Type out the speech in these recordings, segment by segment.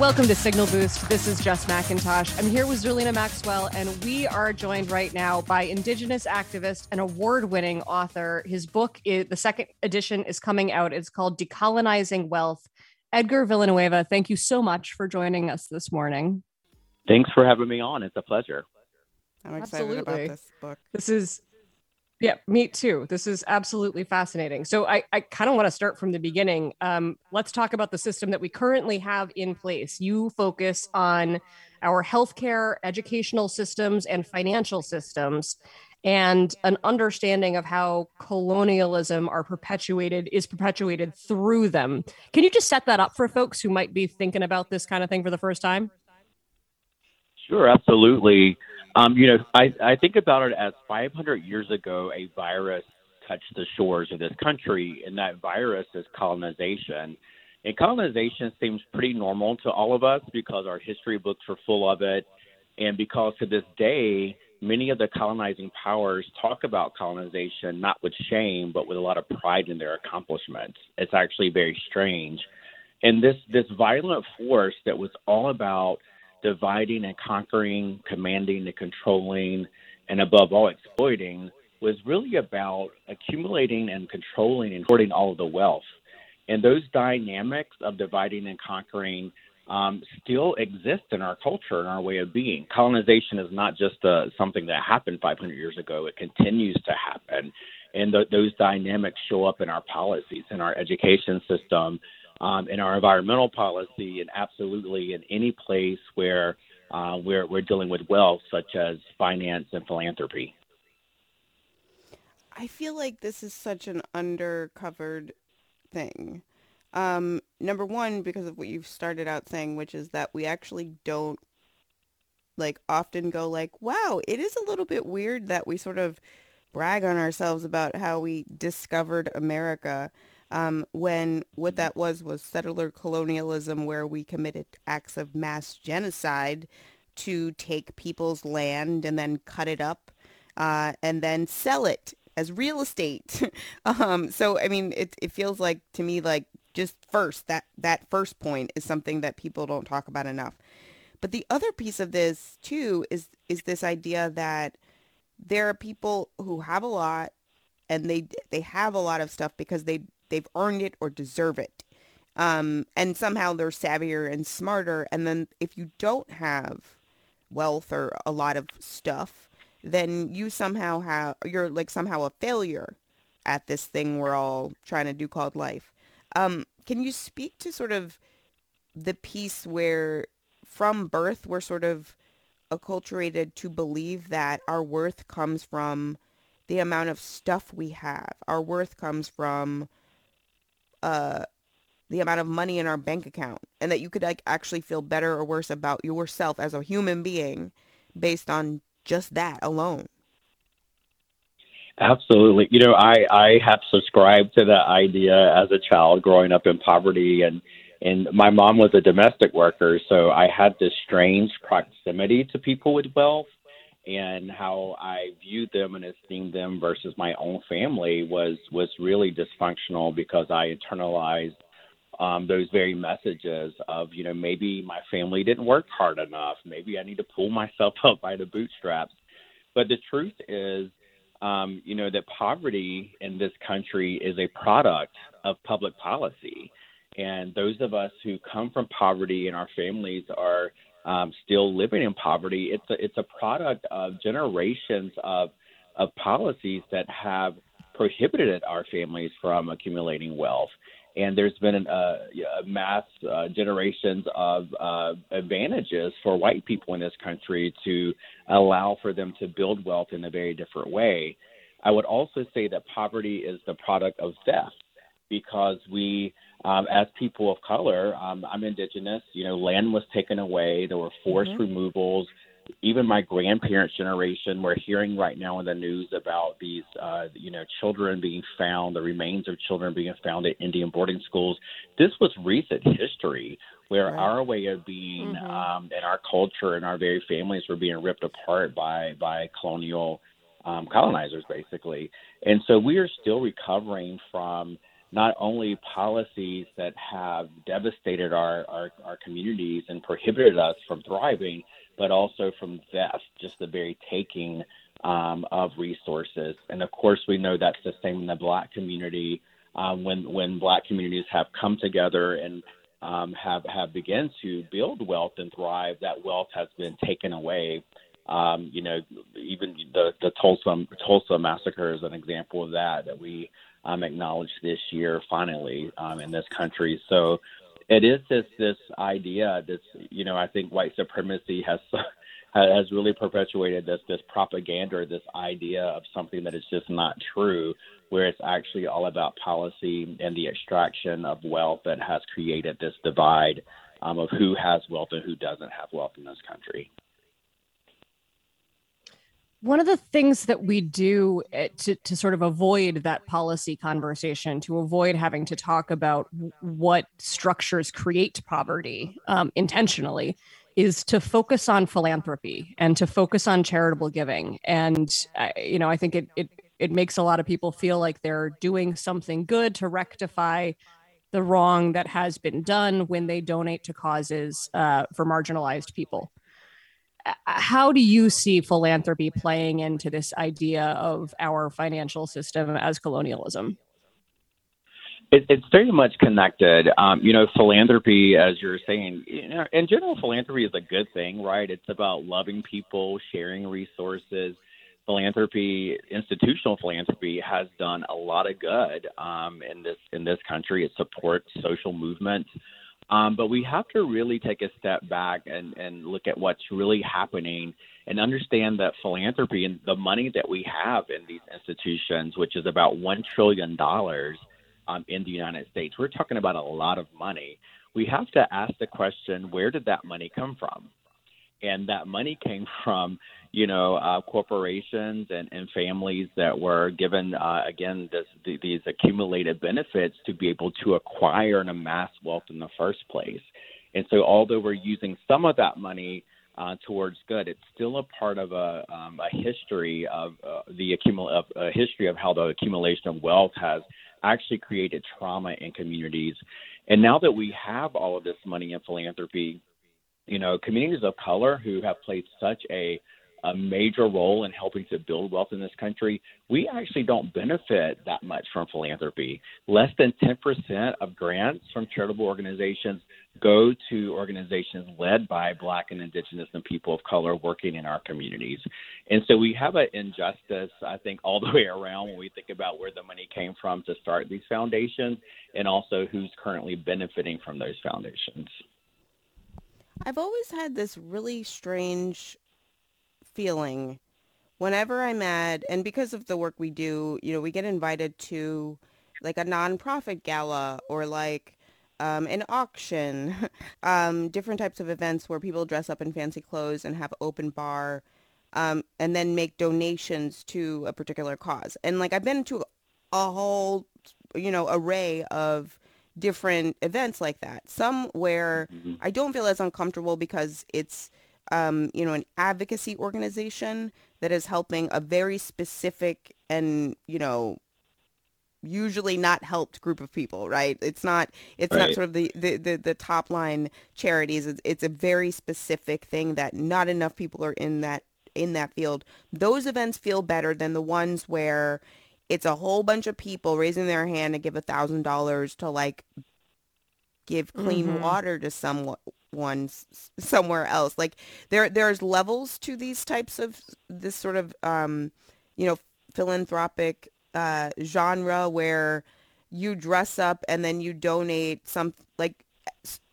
Welcome to Signal Boost. This is Jess McIntosh. I'm here with Zerlina Maxwell, and we are joined right now by Indigenous activist and award-winning author. His book, is, the second edition, is coming out. It's called "Decolonizing Wealth." Edgar Villanueva, thank you so much for joining us this morning. Thanks for having me on. It's a pleasure. I'm excited Absolutely. about this book. This is yeah, me too. This is absolutely fascinating. So I, I kind of want to start from the beginning. Um, let's talk about the system that we currently have in place. You focus on our healthcare, educational systems, and financial systems, and an understanding of how colonialism are perpetuated is perpetuated through them. Can you just set that up for folks who might be thinking about this kind of thing for the first time? Sure, absolutely. Um, you know, I, I think about it as 500 years ago, a virus touched the shores of this country, and that virus is colonization. And colonization seems pretty normal to all of us because our history books are full of it, and because to this day, many of the colonizing powers talk about colonization not with shame, but with a lot of pride in their accomplishments. It's actually very strange. And this this violent force that was all about dividing and conquering, commanding and controlling, and above all, exploiting was really about accumulating and controlling and hoarding all of the wealth. And those dynamics of dividing and conquering um, still exist in our culture and our way of being. Colonization is not just uh, something that happened 500 years ago, it continues to happen. And th- those dynamics show up in our policies, in our education system, um, in our environmental policy, and absolutely in any place where uh, we're, we're dealing with wealth, such as finance and philanthropy. I feel like this is such an undercovered thing. Um, number one, because of what you've started out saying, which is that we actually don't like often go like, wow, it is a little bit weird that we sort of brag on ourselves about how we discovered America um, when what that was was settler colonialism where we committed acts of mass genocide to take people's land and then cut it up uh, and then sell it as real estate. um, so, I mean, it, it feels like to me like just first that that first point is something that people don't talk about enough. But the other piece of this too is is this idea that there are people who have a lot and they they have a lot of stuff because they they've earned it or deserve it. Um, and somehow they're savvier and smarter. And then if you don't have wealth or a lot of stuff, then you somehow have, you're like somehow a failure at this thing we're all trying to do called life. Um, can you speak to sort of the piece where from birth we're sort of acculturated to believe that our worth comes from the amount of stuff we have. Our worth comes from uh, the amount of money in our bank account and that you could like actually feel better or worse about yourself as a human being based on just that alone. Absolutely. You know, I, I have subscribed to that idea as a child growing up in poverty and and my mom was a domestic worker, so I had this strange proximity to people with wealth and how I viewed them and esteemed them versus my own family was was really dysfunctional because I internalized um, those very messages of you know maybe my family didn't work hard enough, maybe I need to pull myself up by the bootstraps. But the truth is, um, you know, that poverty in this country is a product of public policy, and those of us who come from poverty and our families are um, still living in poverty. It's a, it's a product of generations of of policies that have prohibited our families from accumulating wealth. And there's been an, uh, a mass uh, generations of uh, advantages for white people in this country to allow for them to build wealth in a very different way. I would also say that poverty is the product of theft because we um, as people of color, um, I'm indigenous. You know, land was taken away. There were forced mm-hmm. removals. even my grandparents' generation, we're hearing right now in the news about these, uh, you know, children being found, the remains of children being found at Indian boarding schools. This was recent history where right. our way of being mm-hmm. um, and our culture and our very families were being ripped apart by by colonial um, colonizers, basically. And so we are still recovering from not only policies that have devastated our, our, our communities and prohibited us from thriving, but also from theft, just the very taking um, of resources. And of course, we know that's the same in the black community. Um, when when black communities have come together and um, have have begun to build wealth and thrive, that wealth has been taken away. Um, you know, even the the Tulsa Tulsa massacre is an example of that that we um, acknowledged this year finally um, in this country. So it is this this idea this you know I think white supremacy has has really perpetuated this this propaganda or this idea of something that is just not true where it's actually all about policy and the extraction of wealth that has created this divide um, of who has wealth and who doesn't have wealth in this country. One of the things that we do eh, to, to sort of avoid that policy conversation, to avoid having to talk about what structures create poverty um, intentionally, is to focus on philanthropy and to focus on charitable giving. And, you know, I think it, it, it makes a lot of people feel like they're doing something good to rectify the wrong that has been done when they donate to causes uh, for marginalized people how do you see philanthropy playing into this idea of our financial system as colonialism? It, it's very much connected. Um, you know, philanthropy, as you're saying, you know, in general, philanthropy is a good thing, right? It's about loving people, sharing resources. Philanthropy, institutional philanthropy, has done a lot of good um, in this in this country. It supports social movements. Um, but we have to really take a step back and, and look at what's really happening and understand that philanthropy and the money that we have in these institutions, which is about $1 trillion um, in the United States, we're talking about a lot of money. We have to ask the question where did that money come from? And that money came from you know, uh, corporations and, and families that were given, uh, again, this, these accumulated benefits to be able to acquire and amass wealth in the first place. And so, although we're using some of that money uh, towards good, it's still a part of a, um, a history of uh, the accumul- of a history of how the accumulation of wealth has actually created trauma in communities. And now that we have all of this money in philanthropy, you know, communities of color who have played such a a major role in helping to build wealth in this country, we actually don't benefit that much from philanthropy. Less than 10% of grants from charitable organizations go to organizations led by Black and Indigenous and people of color working in our communities. And so we have an injustice, I think, all the way around when we think about where the money came from to start these foundations and also who's currently benefiting from those foundations. I've always had this really strange feeling whenever I'm at, and because of the work we do, you know, we get invited to like a nonprofit gala or like um, an auction, um, different types of events where people dress up in fancy clothes and have open bar, um, and then make donations to a particular cause. And like I've been to a whole, you know, array of different events like that. Some where mm-hmm. I don't feel as uncomfortable because it's um, you know, an advocacy organization that is helping a very specific and, you know, usually not helped group of people, right? It's not it's right. not sort of the, the, the, the, top line charities. It's, it's a very specific thing that not enough people are in that in that field. Those events feel better than the ones where it's a whole bunch of people raising their hand to give a thousand dollars to like give clean mm-hmm. water to someone one somewhere else. Like there there's levels to these types of this sort of um, you know philanthropic uh, genre where you dress up and then you donate some like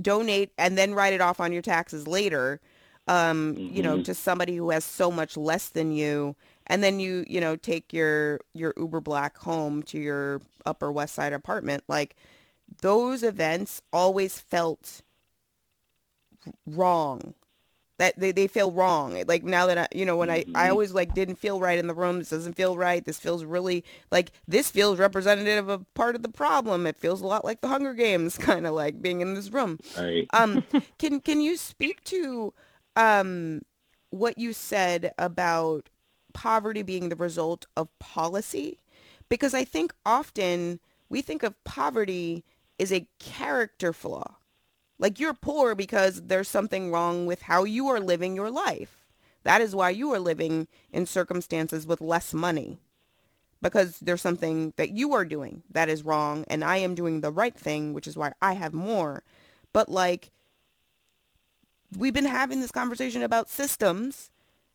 donate and then write it off on your taxes later um, mm-hmm. you know mm-hmm. to somebody who has so much less than you and then you you know take your your uber black home to your upper west side apartment like those events always felt wrong. That they, they feel wrong. Like now that i you know when i i Mhm. always like didn't feel right in the room this doesn't feel right this feels really like this feels representative of part of the problem. It feels a lot like the hunger games kind of like being in this room. Right. um can can you speak to um what you said about poverty being the result of policy? Because i think often we think of poverty as a character flaw like you're poor because there's something wrong with how you are living your life that is why you are living in circumstances with less money because there's something that you are doing that is wrong and I am doing the right thing, which is why I have more. But like we've been having this conversation about systems.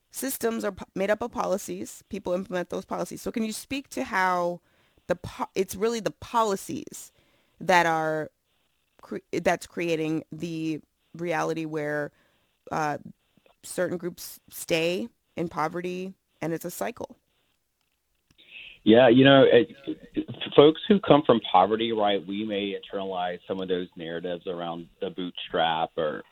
Systems are made up of policies. People implement those policies. So can you speak to how the po- it's really the policies that are cre- that's creating the reality where uh, certain groups stay in poverty and it's a cycle. Yeah, you know, it, folks who come from poverty, right? We may internalize some of those narratives around the bootstrap or,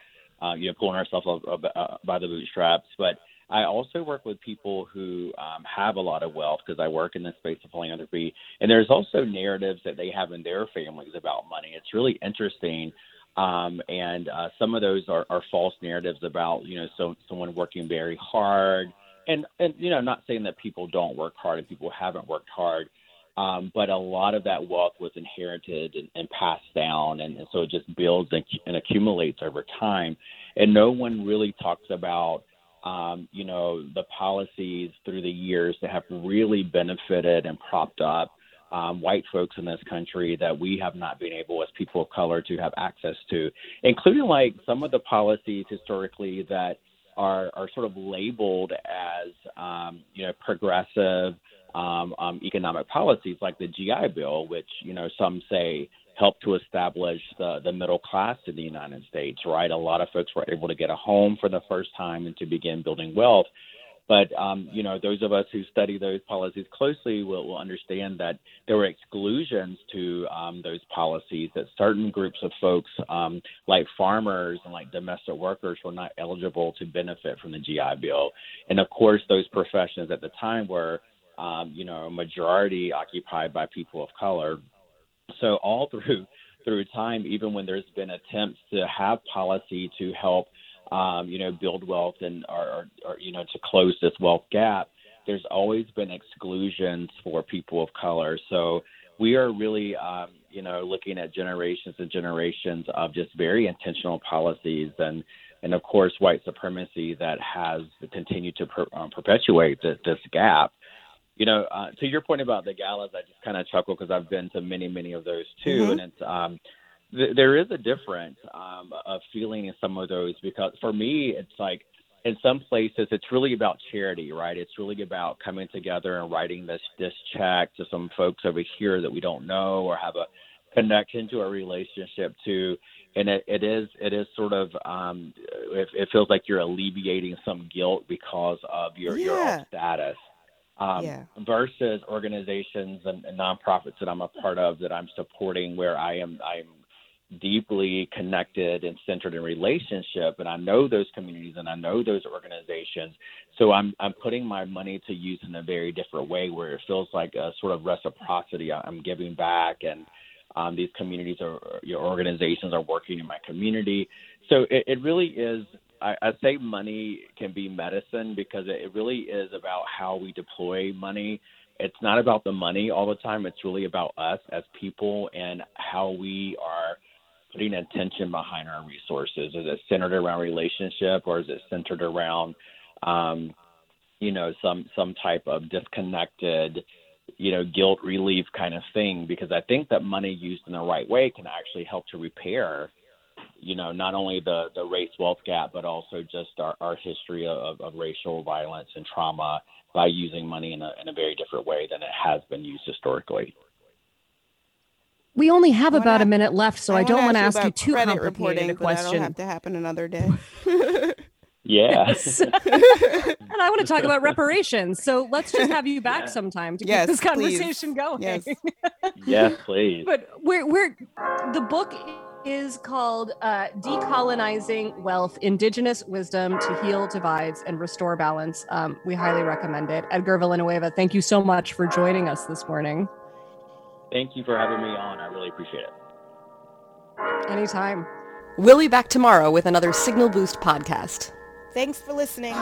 uh, you know, pulling ourselves up uh, by the bootstraps. But I also work with people who um, have a lot of wealth because I work in the space of philanthropy, and there's also narratives that they have in their families about money. It's really interesting. Um, and uh, some of those are, are false narratives about, you know, so, someone working very hard, and and you know, not saying that people don't work hard and people haven't worked hard, um, but a lot of that wealth was inherited and, and passed down, and, and so it just builds and, and accumulates over time. And no one really talks about, um, you know, the policies through the years that have really benefited and propped up um, white folks in this country that we have not been able, as people of color, to have access to, including like some of the policies historically that are, are sort of labeled as, um, you know, progressive um, um, economic policies like the GI Bill, which, you know, some say helped to establish the, the middle class in the United States, right? A lot of folks were able to get a home for the first time and to begin building wealth. But um, you know, those of us who study those policies closely will, will understand that there were exclusions to um, those policies. That certain groups of folks, um, like farmers and like domestic workers, were not eligible to benefit from the GI Bill. And of course, those professions at the time were, um, you know, a majority occupied by people of color. So all through through time, even when there's been attempts to have policy to help um, you know, build wealth and or, or, or you know to close this wealth gap, there's always been exclusions for people of color. So we are really, um, you know, looking at generations and generations of just very intentional policies and. And of course, white supremacy that has continued to per, um, perpetuate this, this gap. You know, uh, to your point about the galas, I just kind of chuckle because I've been to many, many of those too, Mhm. and it's um, th- there is a difference um, of feeling in some of those because for me it's like in some places it's really about charity right it's really about coming together and writing this this check to some folks over here that we don't know or have a connection to a relationship to and it, it is it is sort of um it, it feels like you're alleviating some guilt because of your your Yeah. own status um, Yeah. versus organizations and, and nonprofits that I'm a part of that I'm supporting where I am I'm deeply connected and centered in relationship and I know those communities and I know those organizations so I'm I'm putting my money to use in a very different way where it feels like a sort of reciprocity I'm giving back and um, these communities or your organizations are working in my community so it, it really is I, I say money can be medicine because it, really is about how we deploy money it's not about the money all the time it's really about us as people and how we are putting attention behind our resources? Is it centered around relationship or is it centered around, um, you know, some some type of disconnected, you know, guilt relief kind of thing? Because I think that money used in the right way can actually help to repair, you know, not only the the race wealth gap, but also just our, our history of, of racial violence and trauma by using money in a in a very different way than it has been used historically. We only have I wanna- about a minute left, so I, don't want to ask you about too credit complicated reporting, a but that'll question. have to happen another day. Yes. and I want to talk about reparations. So let's just have you back Yeah. sometime to Yes, keep this please. conversation going. Yes. yes, please. but we're we're the book is called uh, Decolonizing Wealth Indigenous Wisdom to Heal Divides and Restore Balance. Um, we highly recommend it. Edgar Villanueva, thank you so much for joining us this morning. Thank you for having me on. I really appreciate it. Anytime. We'll be back tomorrow with another Signal Boost podcast. Thanks for listening.